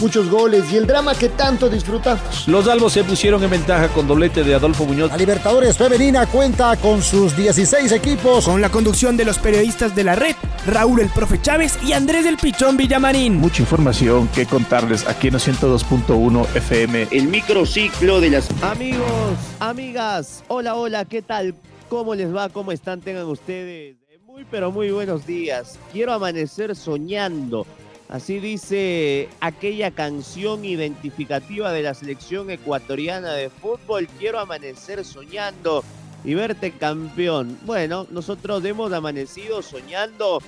muchos goles y el drama que tanto disfrutamos. Los albos se pusieron en ventaja con doblete de Adolfo Muñoz. La Libertadores Femenina cuenta con sus 16 equipos. Con la conducción de los periodistas de la red, Raúl el Profe Chávez y Andrés del Pichón Villamarín. Mucha información que contarles aquí en 102.1 FM. El microciclo de las... Amigos, amigas, hola, hola, ¿qué tal? ¿Cómo les va? ¿Cómo están? Tengan ustedes muy, pero muy buenos días. Quiero amanecer soñando Así dice aquella canción identificativa de la selección ecuatoriana de fútbol. Quiero amanecer soñando y verte campeón. Bueno, nosotros hemos amanecido soñando,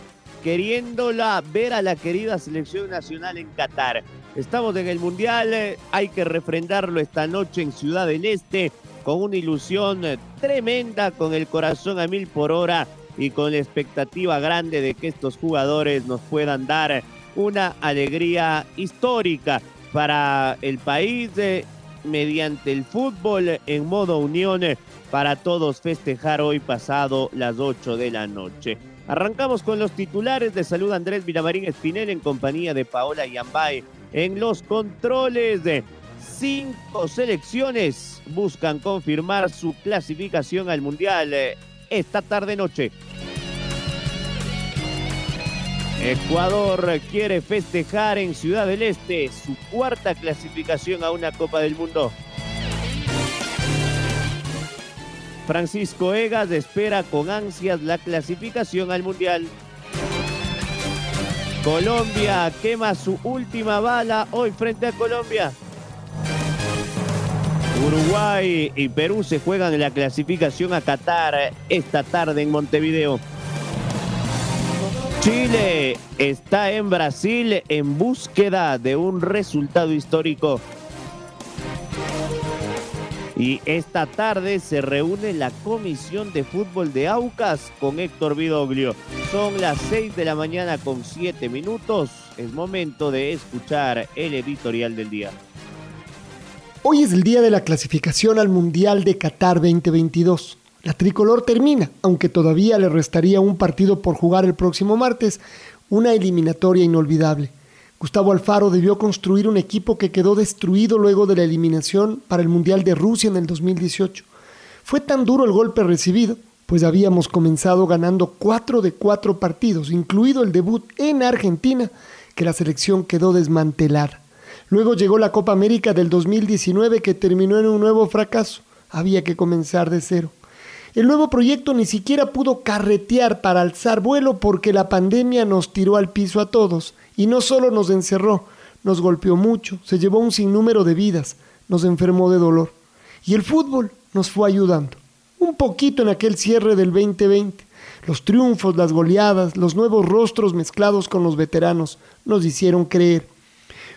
queriéndola ver a la querida selección nacional en Qatar. Estamos en el Mundial, hay que refrendarlo esta noche en Ciudad del Este con una ilusión eh, tremenda, con el corazón a mil por hora y con la expectativa grande de que estos jugadores nos puedan dar una alegría histórica para el país eh, mediante el fútbol en modo unión eh, para todos festejar hoy pasado las 8 de la noche. Arrancamos con los titulares de salud Andrés Vilamarín Espinel en compañía de Paola Yambay. En los controles de cinco selecciones buscan confirmar su clasificación al Mundial eh, esta tarde noche. Ecuador quiere festejar en Ciudad del Este su cuarta clasificación a una Copa del Mundo. Francisco Egas espera con ansias la clasificación al Mundial. Colombia quema su última bala hoy frente a Colombia. Uruguay y Perú se juegan en la clasificación a Qatar esta tarde en Montevideo. Chile está en Brasil en búsqueda de un resultado histórico. Y esta tarde se reúne la Comisión de Fútbol de Aucas con Héctor Vidoglio. Son las 6 de la mañana con 7 minutos. Es momento de escuchar el editorial del día. Hoy es el día de la clasificación al Mundial de Qatar 2022. La tricolor termina, aunque todavía le restaría un partido por jugar el próximo martes, una eliminatoria inolvidable. Gustavo Alfaro debió construir un equipo que quedó destruido luego de la eliminación para el Mundial de Rusia en el 2018. Fue tan duro el golpe recibido, pues habíamos comenzado ganando cuatro de cuatro partidos, incluido el debut en Argentina, que la selección quedó desmantelada. Luego llegó la Copa América del 2019 que terminó en un nuevo fracaso. Había que comenzar de cero. El nuevo proyecto ni siquiera pudo carretear para alzar vuelo porque la pandemia nos tiró al piso a todos y no solo nos encerró, nos golpeó mucho, se llevó un sinnúmero de vidas, nos enfermó de dolor. Y el fútbol nos fue ayudando, un poquito en aquel cierre del 2020. Los triunfos, las goleadas, los nuevos rostros mezclados con los veteranos nos hicieron creer.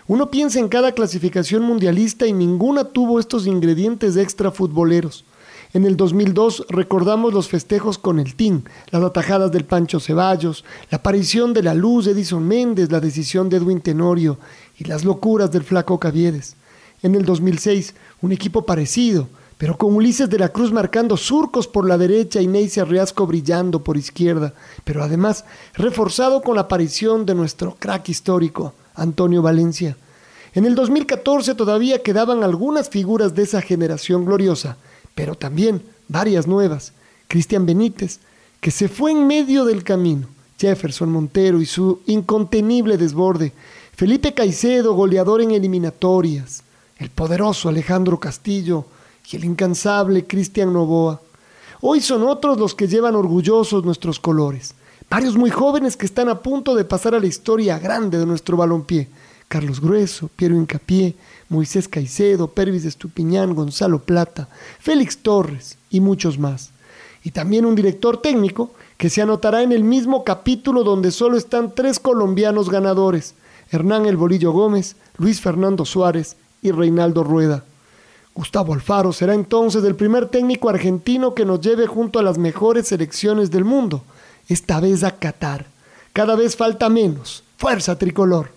Uno piensa en cada clasificación mundialista y ninguna tuvo estos ingredientes extra futboleros. En el 2002 recordamos los festejos con el Team, las atajadas del Pancho Ceballos, la aparición de la luz de Edison Méndez, la decisión de Edwin Tenorio y las locuras del flaco Caviedes. En el 2006, un equipo parecido, pero con Ulises de la Cruz marcando surcos por la derecha y Neisy Arriasco brillando por izquierda, pero además reforzado con la aparición de nuestro crack histórico, Antonio Valencia. En el 2014 todavía quedaban algunas figuras de esa generación gloriosa, pero también varias nuevas. Cristian Benítez, que se fue en medio del camino. Jefferson Montero y su incontenible desborde. Felipe Caicedo, goleador en eliminatorias. El poderoso Alejandro Castillo y el incansable Cristian Novoa. Hoy son otros los que llevan orgullosos nuestros colores. Varios muy jóvenes que están a punto de pasar a la historia grande de nuestro balompié. Carlos Grueso, Piero Incapié, Moisés Caicedo, Pervis Estupiñán, Gonzalo Plata, Félix Torres y muchos más. Y también un director técnico que se anotará en el mismo capítulo donde solo están tres colombianos ganadores, Hernán El Bolillo Gómez, Luis Fernando Suárez y Reinaldo Rueda. Gustavo Alfaro será entonces el primer técnico argentino que nos lleve junto a las mejores selecciones del mundo, esta vez a Qatar. Cada vez falta menos, Fuerza tricolor.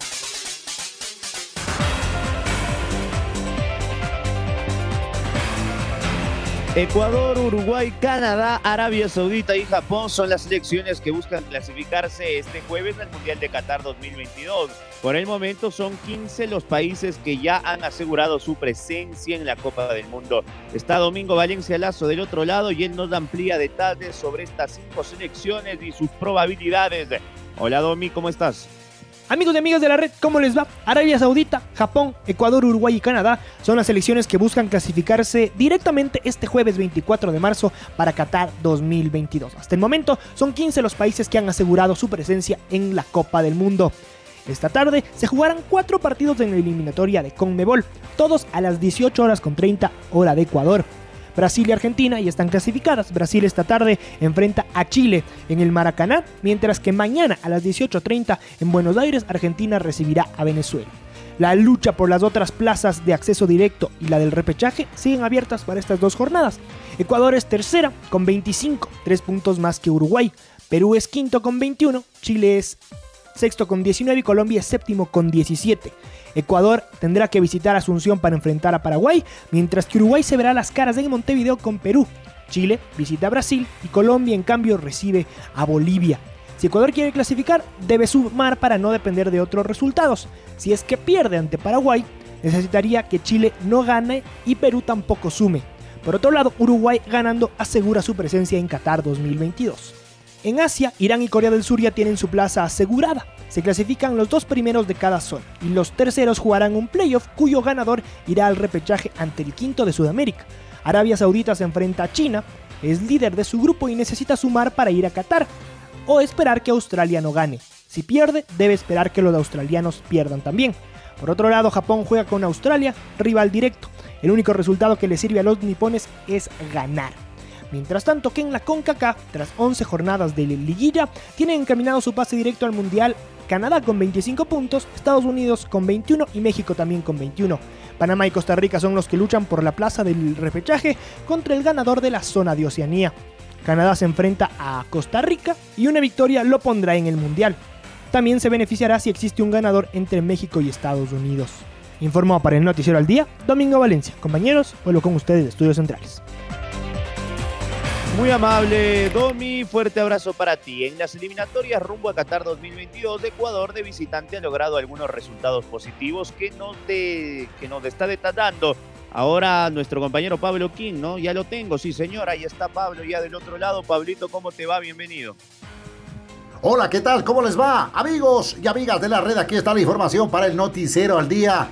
Ecuador, Uruguay, Canadá, Arabia Saudita y Japón son las selecciones que buscan clasificarse este jueves al Mundial de Qatar 2022. Por el momento son 15 los países que ya han asegurado su presencia en la Copa del Mundo. Está Domingo Valencia Lazo del otro lado y él nos amplía detalles sobre estas cinco selecciones y sus probabilidades. Hola Domi, ¿cómo estás? Amigos y amigas de la red, ¿cómo les va? Arabia Saudita, Japón, Ecuador, Uruguay y Canadá son las selecciones que buscan clasificarse directamente este jueves 24 de marzo para Qatar 2022. Hasta el momento son 15 los países que han asegurado su presencia en la Copa del Mundo. Esta tarde se jugarán cuatro partidos en la eliminatoria de Conmebol, todos a las 18 horas con 30 hora de Ecuador. Brasil y Argentina ya están clasificadas. Brasil esta tarde enfrenta a Chile en el Maracaná, mientras que mañana a las 18.30 en Buenos Aires Argentina recibirá a Venezuela. La lucha por las otras plazas de acceso directo y la del repechaje siguen abiertas para estas dos jornadas. Ecuador es tercera con 25, tres puntos más que Uruguay. Perú es quinto con 21, Chile es sexto con 19 y Colombia séptimo con 17. Ecuador tendrá que visitar Asunción para enfrentar a Paraguay, mientras que Uruguay se verá las caras en Montevideo con Perú. Chile visita a Brasil y Colombia en cambio recibe a Bolivia. Si Ecuador quiere clasificar, debe sumar para no depender de otros resultados. Si es que pierde ante Paraguay, necesitaría que Chile no gane y Perú tampoco sume. Por otro lado, Uruguay ganando asegura su presencia en Qatar 2022. En Asia, Irán y Corea del Sur ya tienen su plaza asegurada. Se clasifican los dos primeros de cada zona y los terceros jugarán un playoff cuyo ganador irá al repechaje ante el quinto de Sudamérica. Arabia Saudita se enfrenta a China, es líder de su grupo y necesita sumar para ir a Qatar o esperar que Australia no gane. Si pierde, debe esperar que los australianos pierdan también. Por otro lado, Japón juega con Australia, rival directo. El único resultado que le sirve a los nipones es ganar. Mientras tanto que en la CONCACAF, tras 11 jornadas de liguilla, tienen encaminado su pase directo al Mundial Canadá con 25 puntos, Estados Unidos con 21 y México también con 21. Panamá y Costa Rica son los que luchan por la plaza del repechaje contra el ganador de la zona de Oceanía. Canadá se enfrenta a Costa Rica y una victoria lo pondrá en el Mundial. También se beneficiará si existe un ganador entre México y Estados Unidos. Informó para el Noticiero al Día, Domingo Valencia. Compañeros, vuelvo con ustedes de Estudios Centrales. Muy amable, Domi, fuerte abrazo para ti. En las eliminatorias rumbo a Qatar 2022, Ecuador de visitante ha logrado algunos resultados positivos que nos, que nos está detallando ahora nuestro compañero Pablo King, ¿no? Ya lo tengo, sí señor, ahí está Pablo ya del otro lado. Pablito, ¿cómo te va? Bienvenido. Hola, ¿qué tal? ¿Cómo les va? Amigos y amigas de la red, aquí está la información para el noticiero al día.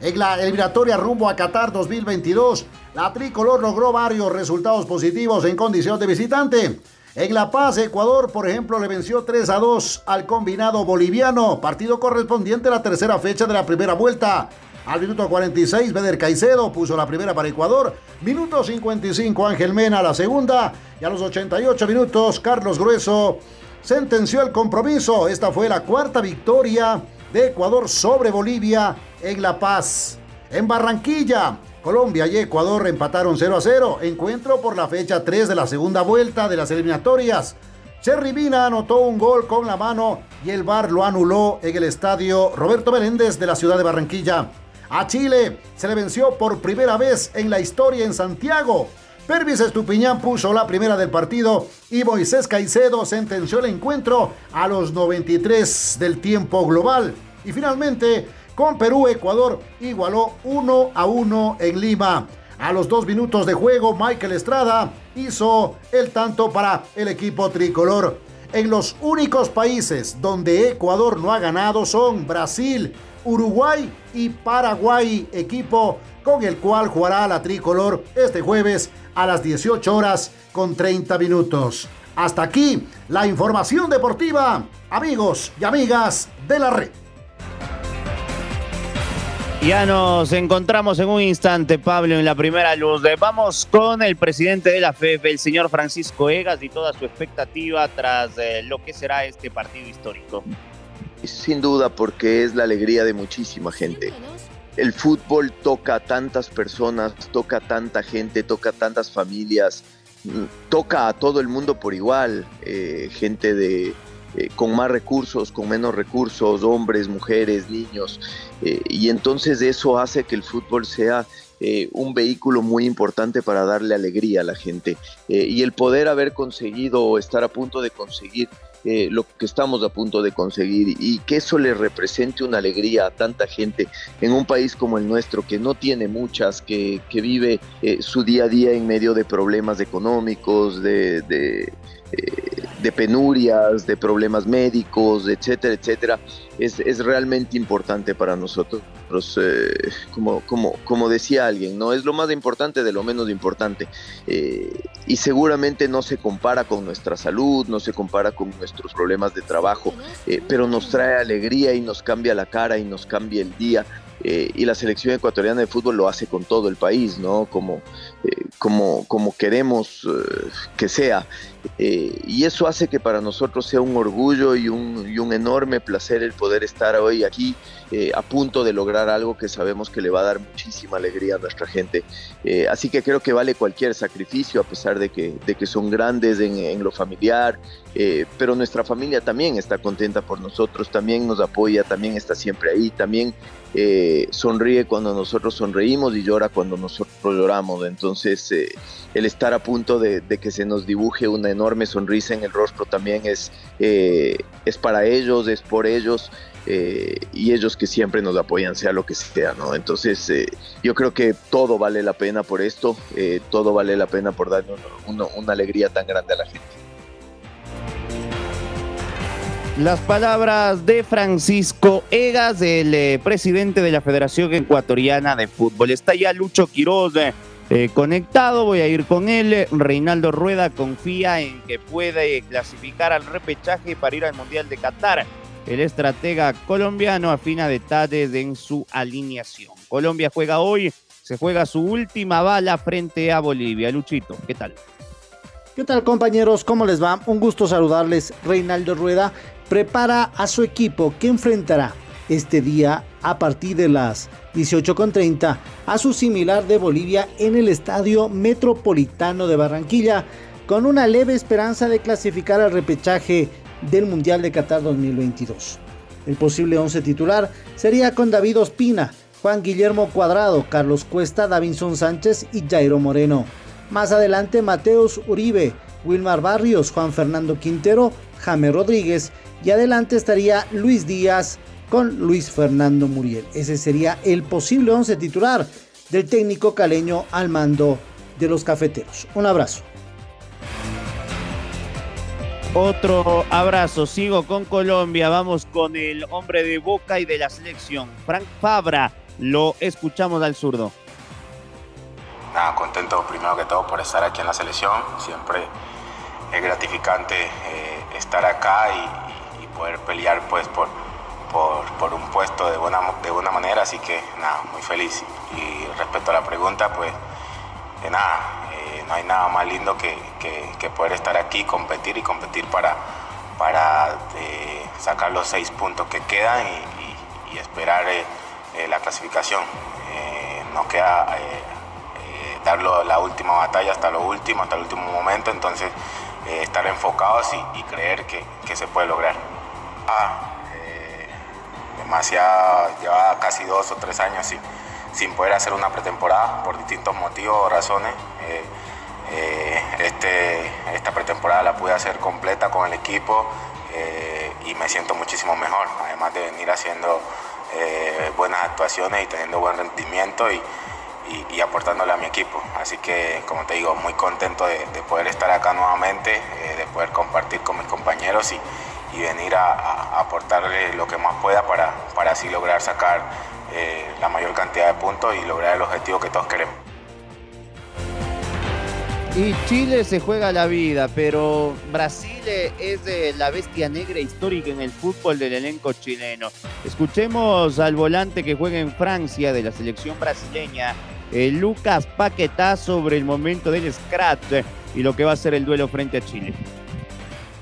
En la eliminatoria rumbo a Qatar 2022, la tricolor logró varios resultados positivos en condición de visitante. En La Paz, Ecuador, por ejemplo, le venció 3 a 2 al combinado boliviano, partido correspondiente a la tercera fecha de la primera vuelta. Al minuto 46, Beder Caicedo puso la primera para Ecuador. Minuto 55, Ángel Mena la segunda. Y a los 88 minutos, Carlos Grueso sentenció el compromiso. Esta fue la cuarta victoria de Ecuador sobre Bolivia en La Paz. En Barranquilla, Colombia y Ecuador empataron 0 a 0. Encuentro por la fecha 3 de la segunda vuelta de las eliminatorias. Cherry Vina anotó un gol con la mano y el VAR lo anuló en el estadio Roberto Meléndez de la ciudad de Barranquilla. A Chile se le venció por primera vez en la historia en Santiago. Pervis Estupiñán puso la primera del partido y Moisés Caicedo sentenció el encuentro a los 93 del tiempo global. Y finalmente, con Perú, Ecuador igualó 1 a 1 en Lima. A los dos minutos de juego, Michael Estrada hizo el tanto para el equipo tricolor. En los únicos países donde Ecuador no ha ganado son Brasil, Uruguay y Paraguay, equipo con el cual jugará la tricolor este jueves a las 18 horas con 30 minutos. Hasta aquí la información deportiva, amigos y amigas de la red. Ya nos encontramos en un instante, Pablo, en la primera luz. Vamos con el presidente de la FEF, el señor Francisco Egas, y toda su expectativa tras eh, lo que será este partido histórico. Sin duda, porque es la alegría de muchísima gente. El fútbol toca a tantas personas, toca a tanta gente, toca a tantas familias, mm, toca a todo el mundo por igual. Eh, gente de eh, con más recursos, con menos recursos, hombres, mujeres, niños. Eh, y entonces eso hace que el fútbol sea eh, un vehículo muy importante para darle alegría a la gente. y el poder haber conseguido o estar a punto de conseguir lo que estamos a punto de conseguir y que eso le represente una alegría a tanta gente en un país como el nuestro que no tiene muchas, que, que vive su día a día en medio de problemas económicos, de, de de penurias, de problemas médicos, etcétera, etcétera, es, es realmente importante para nosotros. Eh, como, como, como decía alguien, ¿no? Es lo más importante de lo menos importante. Eh, y seguramente no se compara con nuestra salud, no se compara con nuestros problemas de trabajo, eh, pero nos trae alegría y nos cambia la cara y nos cambia el día. y la selección ecuatoriana de fútbol lo hace con todo el país, ¿no? Como, como, como queremos que sea. Y eso hace que para nosotros sea un orgullo y un, y un enorme placer el poder estar hoy aquí a punto de lograr algo que sabemos que le va a dar muchísima alegría a nuestra gente. Eh, así que creo que vale cualquier sacrificio, a pesar de que, de que son grandes en, lo familiar, eh, pero nuestra familia también está contenta por nosotros, también nos apoya, también está siempre ahí, también eh, sonríe cuando nosotros sonreímos y llora cuando nosotros lloramos. Entonces, el estar a punto de, de, que se nos dibuje una enorme sonrisa en el rostro también es, es para ellos, es por ellos. Eh, y ellos que siempre nos apoyan, sea lo que sea, ¿no? Entonces, eh, yo creo que todo vale la pena por esto, eh, todo vale la pena por darle una alegría tan grande a la gente. Las palabras de Francisco Egas, el presidente de la Federación Ecuatoriana de Fútbol. Está ya Lucho Quiroz conectado, voy a ir con él. Reinaldo Rueda confía en que puede clasificar al repechaje para ir al Mundial de Qatar. El estratega colombiano afina detalles en su alineación. Colombia juega hoy, se juega su última bala frente a Bolivia. Luchito, ¿qué tal? ¿Qué tal compañeros? ¿Cómo les va? Un gusto saludarles. Reinaldo Rueda prepara a su equipo que enfrentará este día a partir de las 18.30 a su similar de Bolivia en el Estadio Metropolitano de Barranquilla, con una leve esperanza de clasificar al repechaje del Mundial de Qatar 2022. El posible 11 titular sería con David Ospina, Juan Guillermo Cuadrado, Carlos Cuesta, Davinson Sánchez y Jairo Moreno. Más adelante Mateus Uribe, Wilmar Barrios, Juan Fernando Quintero, Jame Rodríguez y adelante estaría Luis Díaz con Luis Fernando Muriel. Ese sería el posible 11 titular del técnico caleño al mando de los cafeteros. Un abrazo. Otro abrazo, sigo con Colombia, vamos con el hombre de Boca y de la selección, Frank Fabra, lo escuchamos al zurdo. Nada, contento primero que todo por estar aquí en la selección, siempre es gratificante eh, estar acá y, poder pelear pues por, por, un puesto de buena, de buena manera, así que nada, muy feliz. Y respecto a la pregunta, pues nada, no hay nada más lindo que, poder estar aquí, competir y competir para, para eh, sacar los seis puntos que quedan y, esperar eh, eh, la clasificación. nos queda dar la última batalla hasta lo último, hasta el último momento, entonces estar enfocados y, creer que, se puede lograr. Ah, demasiado, lleva casi dos o tres años sin, sin poder hacer una pretemporada por distintos motivos o razones. Eh, este, esta pretemporada la pude hacer completa con el equipo eh, y me siento muchísimo mejor, además de venir haciendo eh, buenas actuaciones y teniendo buen rendimiento y, aportándole a mi equipo. Así que, como te digo, muy contento de, poder estar acá nuevamente, de poder compartir con mis compañeros y, venir a, aportarle lo que más pueda para, para así lograr sacar la mayor cantidad de puntos y lograr el objetivo que todos queremos. Y Chile se juega la vida, pero Brasil es de la bestia negra histórica en el fútbol del elenco chileno. Escuchemos al volante que juega en Francia de la selección brasileña, eh, Lucas Paquetá, sobre el momento del scratch y lo que va a ser el duelo frente a Chile.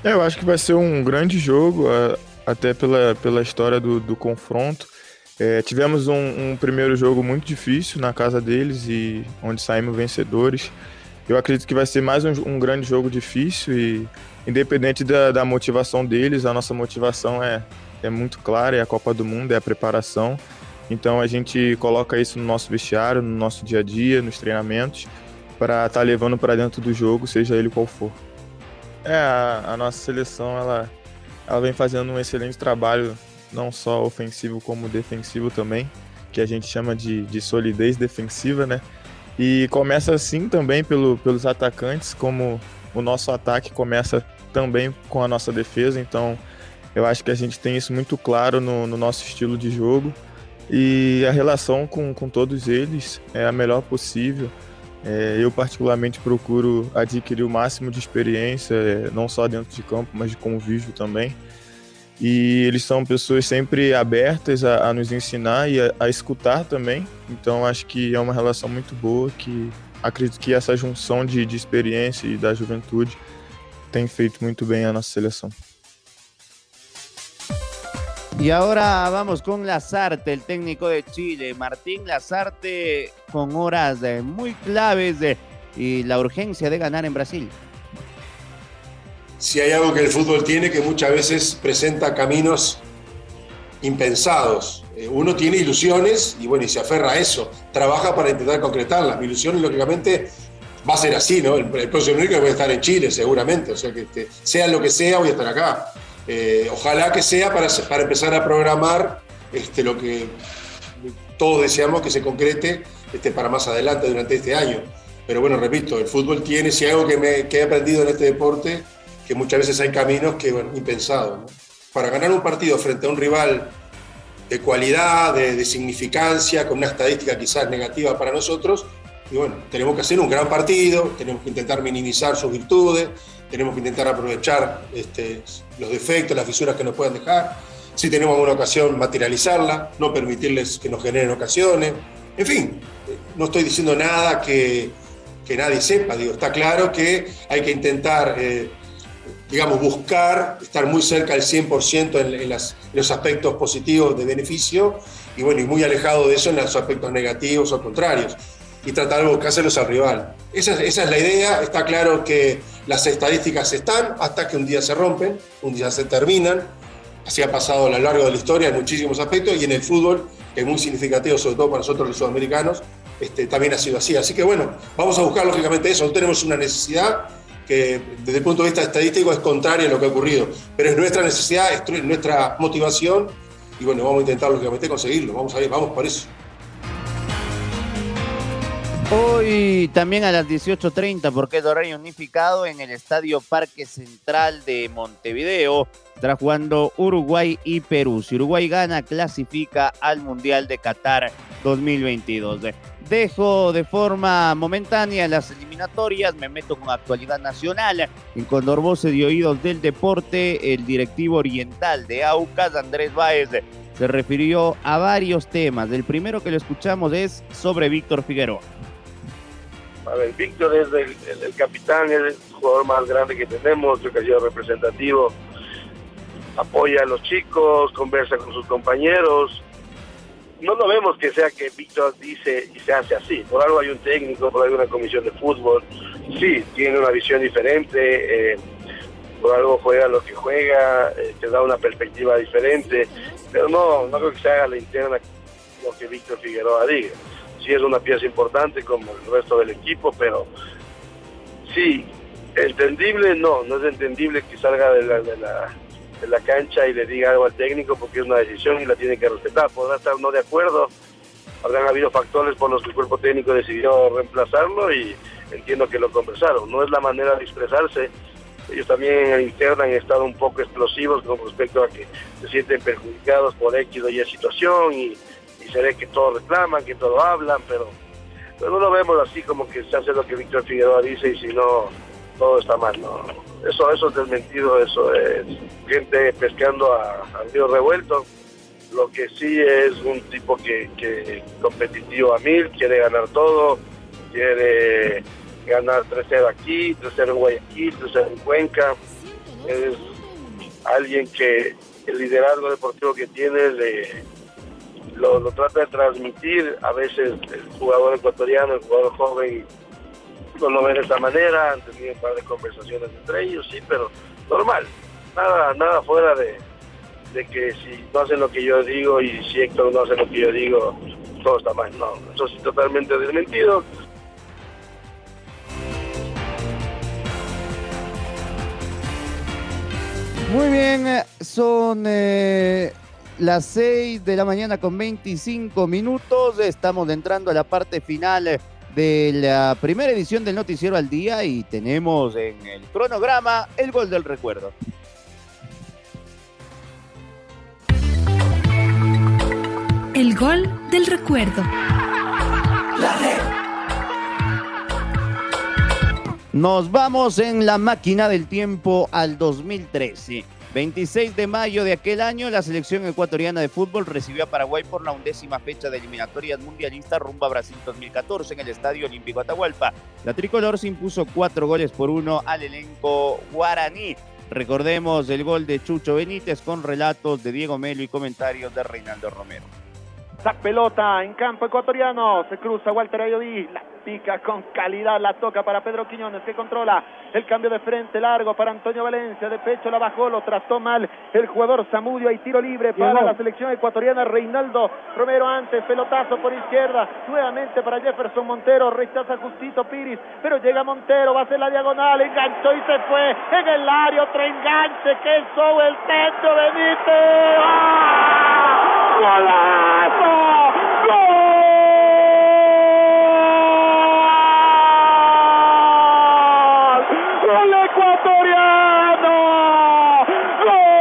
Eu acho que vai ser um grande jogo, até pela, pela história do, do confronto. É, tivemos um, um primeiro jogo muito difícil na casa deles e onde saímos vencedores. Eu acredito que vai ser mais um, um grande jogo difícil e independente da, da motivação deles, a nossa motivação é, é muito clara, é a Copa do Mundo, é a preparação. Então a gente coloca isso no nosso vestiário, no nosso dia a dia, nos treinamentos, para estar tá levando para dentro do jogo, seja ele qual for. É, a, a, nossa seleção ela, ela vem fazendo um excelente trabalho, não só ofensivo como defensivo também, que a gente chama de, de solidez defensiva, né? E começa assim também pelo, pelos atacantes, como o nosso ataque começa também com a nossa defesa, então eu acho que a gente tem isso muito claro no, no nosso estilo de jogo e a relação com, com todos eles é a melhor possível. É, eu, particularmente, procuro adquirir o máximo de experiência, é, não só dentro de campo, mas de convívio também. E eles são pessoas sempre abertas a, a nos ensinar e a, a, escutar também. Então, acho que é uma relação muito boa que acredito que essa junção de, de experiência e da juventude tem feito muito bem a nossa seleção. Y ahora vamos con Lazarte, el técnico de Chile. Martín Lazarte con horas muy claves y la urgencia de ganar en Brasil. Si hay algo que el fútbol tiene que muchas veces presenta caminos impensados. Eh, uno tiene ilusiones y bueno, y se aferra a eso. Trabaja para intentar concretarlas. Mi ilusión, lógicamente, va a ser así, ¿no? El, próximo año voy a estar en Chile, seguramente. O sea que este, sea lo que sea, voy a estar acá. Eh, ojalá que sea para, empezar a programar este, lo que todos deseamos que se concrete este, para más adelante durante este año. Pero bueno, repito, el fútbol tiene, si algo que, he aprendido en este deporte, que muchas veces hay caminos que, bueno, impensados. Para ganar un partido frente a un rival de cualidad, de, de, significancia, con una estadística quizás negativa para nosotros, y bueno, tenemos que hacer un gran partido, tenemos que intentar minimizar sus virtudes, tenemos que intentar aprovechar este, los defectos, las fisuras que nos puedan dejar. Si tenemos alguna ocasión, materializarla, no permitirles que nos generen ocasiones. En fin, no estoy diciendo nada que, que nadie sepa, digo, está claro que hay que intentar, eh, digamos, buscar, estar muy cerca del 100% en, en, las, en, los aspectos positivos de beneficio y bueno, y muy alejado de eso en los aspectos negativos o contrarios y tratar de buscárselos al rival. Esa, esa, es la idea, está claro que las estadísticas están hasta que un día se rompen, un día se terminan, así ha pasado a lo largo de la historia en muchísimos aspectos y en el fútbol, que es muy significativo sobre todo para nosotros los sudamericanos, este, también ha sido así. Así que bueno, vamos a buscar lógicamente eso, tenemos una necesidad que desde el punto de vista estadístico es contraria a lo que ha ocurrido, pero es nuestra necesidad, es nuestra motivación y bueno, vamos a intentar lógicamente conseguirlo, vamos a ir, vamos por eso. Hoy también a las 18.30, porque es horario unificado en el Estadio Parque Central de Montevideo. Estará jugando Uruguay y Perú. Si Uruguay gana, clasifica al Mundial de Qatar 2022. Dejo de forma momentánea las eliminatorias, me meto con actualidad nacional. En Condor y Oídos del Deporte, el directivo oriental de AUCAS, Andrés Báez, se refirió a varios temas. El primero que lo escuchamos es sobre Víctor Figueroa. A ver, Víctor es el, capitán, es el jugador más grande que tenemos, creo ha sido representativo, apoya a los chicos, conversa con sus compañeros. No lo vemos que sea que Víctor dice y se hace así. Por algo hay un técnico, por algo hay una comisión de fútbol. Sí, tiene una visión diferente, eh, por algo juega lo que juega, eh, te da una perspectiva diferente, pero no, no creo que se haga la interna lo que Víctor Figueroa diga sí es una pieza importante como el resto del equipo, pero sí, entendible no, no es entendible que salga de la, de la, de la cancha y le diga algo al técnico porque es una decisión y la tiene que respetar. Podrá estar no de acuerdo, habrán habido factores por los que el cuerpo técnico decidió reemplazarlo y entiendo que lo conversaron. No es la manera de expresarse. Ellos también en interna han estado un poco explosivos con respecto a que se sienten perjudicados por X o Y situación y y se ve que todos reclaman, que todos hablan, pero, pero no lo vemos así como que se hace lo que Víctor Figueroa dice y si no, todo está mal, ¿no? Eso, eso es desmentido, eso es gente pescando a, río revuelto. Lo que sí es un tipo que, que competitivo a mil, quiere ganar todo, quiere ganar 3-0 aquí, 3-0 en Guayaquil, 3-0 en Cuenca. Es alguien que el liderazgo deportivo que tiene le, lo, trata de transmitir. A veces el jugador ecuatoriano, el jugador joven, no lo ve de esta manera. Han tenido un par de conversaciones entre ellos, sí, pero normal, nada, nada fuera de, de que si no hacen lo que yo digo y si Héctor no hace lo que yo digo, todo está mal. No, eso sí totalmente desmentido. Muy bien, eh, son eh, las 6 de la mañana con 25 minutos. Estamos entrando a la parte final de la primera edición del Noticiero al Día y tenemos en el cronograma el gol del recuerdo. El gol del recuerdo. Nos vamos en la máquina del tiempo al 2013. 26 de mayo de aquel año, la selección ecuatoriana de fútbol recibió a Paraguay por la undécima fecha de eliminatorias mundialistas rumbo a Brasil 2014 en el Estadio Olímpico Atahualpa. La tricolor se impuso cuatro goles por uno al elenco guaraní. Recordemos el gol de Chucho Benítez con relatos de Diego Melo y comentarios de Reinaldo Romero. La pelota en campo ecuatoriano. Se cruza Walter Ayodí. La pica con calidad. La toca para Pedro Quiñones que controla el cambio de frente largo para Antonio Valencia. De pecho la bajó. Lo trató mal el jugador Zamudio. Hay tiro libre para la selección ecuatoriana. Reinaldo Romero antes. Pelotazo por izquierda. Nuevamente para Jefferson Montero. Rechaza Justito Piris. Pero llega Montero. Va a hacer la diagonal. Enganchó y se fue en el área. Otro enganche. Que el centro. Benítez. ¡Ah! ¡Golazo! Ecuatoriano! ¡Gol!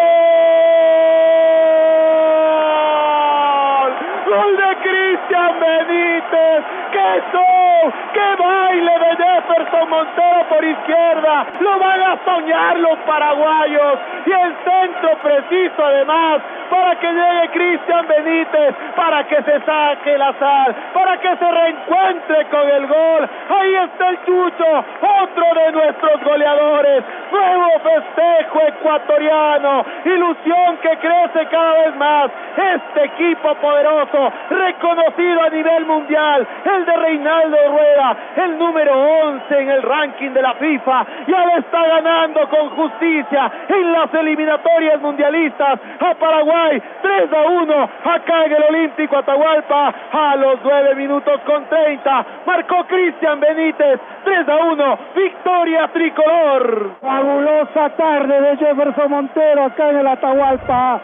¡Gol de Cristian Benítez! ¡Qué show! ¡Qué baile de Jefferson Montero por izquierda! ¡Lo van a soñar los paraguayos! Y el centro preciso además para que llegue Cristian Benítez, para que se saque la sal, para que se reencuentre con el gol. Ahí está el Chucho, otro de nuestros goleadores. Nuevo festejo ecuatoriano, ilusión que crece cada vez más. Este equipo poderoso, reconocido a nivel mundial, el de Reinaldo Rueda, el número 11 en el ranking de la FIFA, ya le está ganando con justicia en las eliminatorias mundialistas a Paraguay 3 a 1 acá en el Olímpico Atahualpa a los 9 minutos con 30 marcó Cristian Benítez 3 a 1 victoria tricolor. Fabulosa tarde de Jefferson Montero acá en el Atahualpa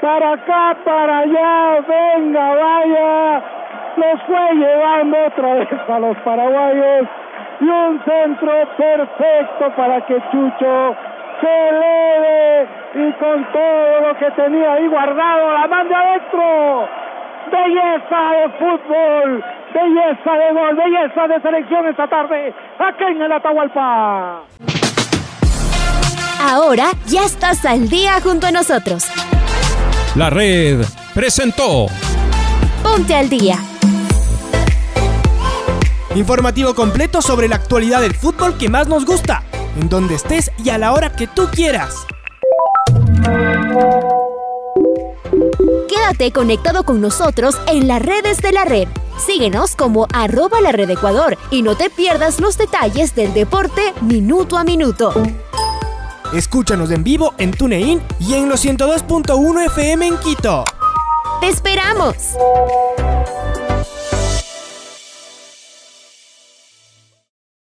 para acá, para allá, venga, vaya, los fue llevando otra vez a los paraguayos y un centro perfecto para que Chucho se eleve y con todo lo que tenía ahí guardado la mande adentro. Belleza de fútbol, belleza de gol, belleza de selección esta tarde, acá en el Atahualpa. Ahora ya estás al día junto a nosotros. La red presentó Ponte al día. Informativo completo sobre la actualidad del fútbol que más nos gusta, en donde estés y a la hora que tú quieras. Quédate conectado con nosotros en las redes de la red. Síguenos como arroba la red Ecuador y no te pierdas los detalles del deporte minuto a minuto. Escúchanos en vivo en TuneIn y en los 102.1 FM en Quito. ¡Te esperamos!